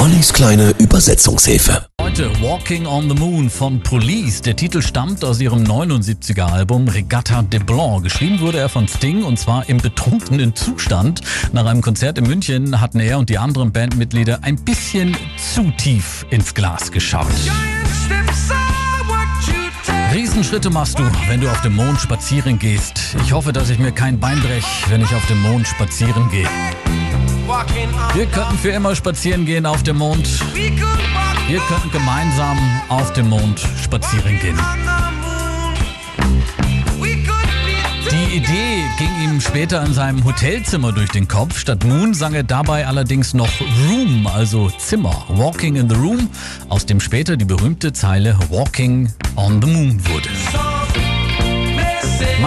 Ollis kleine Übersetzungshilfe. Heute Walking on the Moon von Police. Der Titel stammt aus ihrem 79er Album Regatta de Blanc. Geschrieben wurde er von Sting und zwar im betrunkenen Zustand. Nach einem Konzert in München hatten er und die anderen Bandmitglieder ein bisschen zu tief ins Glas geschaut. Riesenschritte machst du, wenn du auf dem Mond spazieren gehst. Ich hoffe, dass ich mir kein Bein brech, wenn ich auf dem Mond spazieren gehe. Wir könnten für immer spazieren gehen auf dem Mond. Wir könnten gemeinsam auf dem Mond spazieren gehen. Die Idee ging ihm später in seinem Hotelzimmer durch den Kopf. Statt Moon sang er dabei allerdings noch Room, also Zimmer. Walking in the Room, aus dem später die berühmte Zeile Walking on the Moon wurde.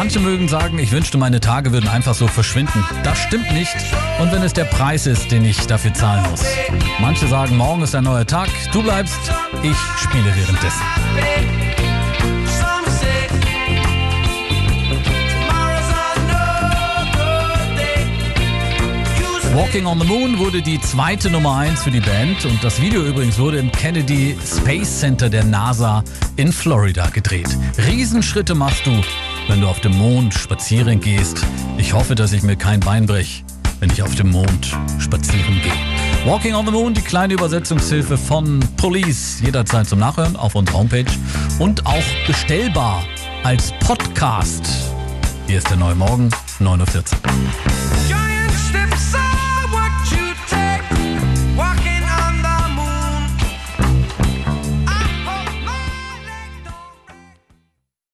Manche mögen sagen, ich wünschte, meine Tage würden einfach so verschwinden. Das stimmt nicht. Und wenn es der Preis ist, den ich dafür zahlen muss. Manche sagen, morgen ist ein neuer Tag, du bleibst, ich spiele währenddessen. Walking on the Moon wurde die zweite Nummer 1 für die Band und das Video übrigens wurde im Kennedy Space Center der NASA in Florida gedreht. Riesenschritte machst du, wenn du auf dem Mond spazieren gehst. Ich hoffe, dass ich mir kein Bein brech, wenn ich auf dem Mond spazieren gehe. Walking on the Moon, die kleine Übersetzungshilfe von Police, jederzeit zum Nachhören auf unserer Homepage und auch bestellbar als Podcast. Hier ist der neue Morgen, 9.14 Uhr.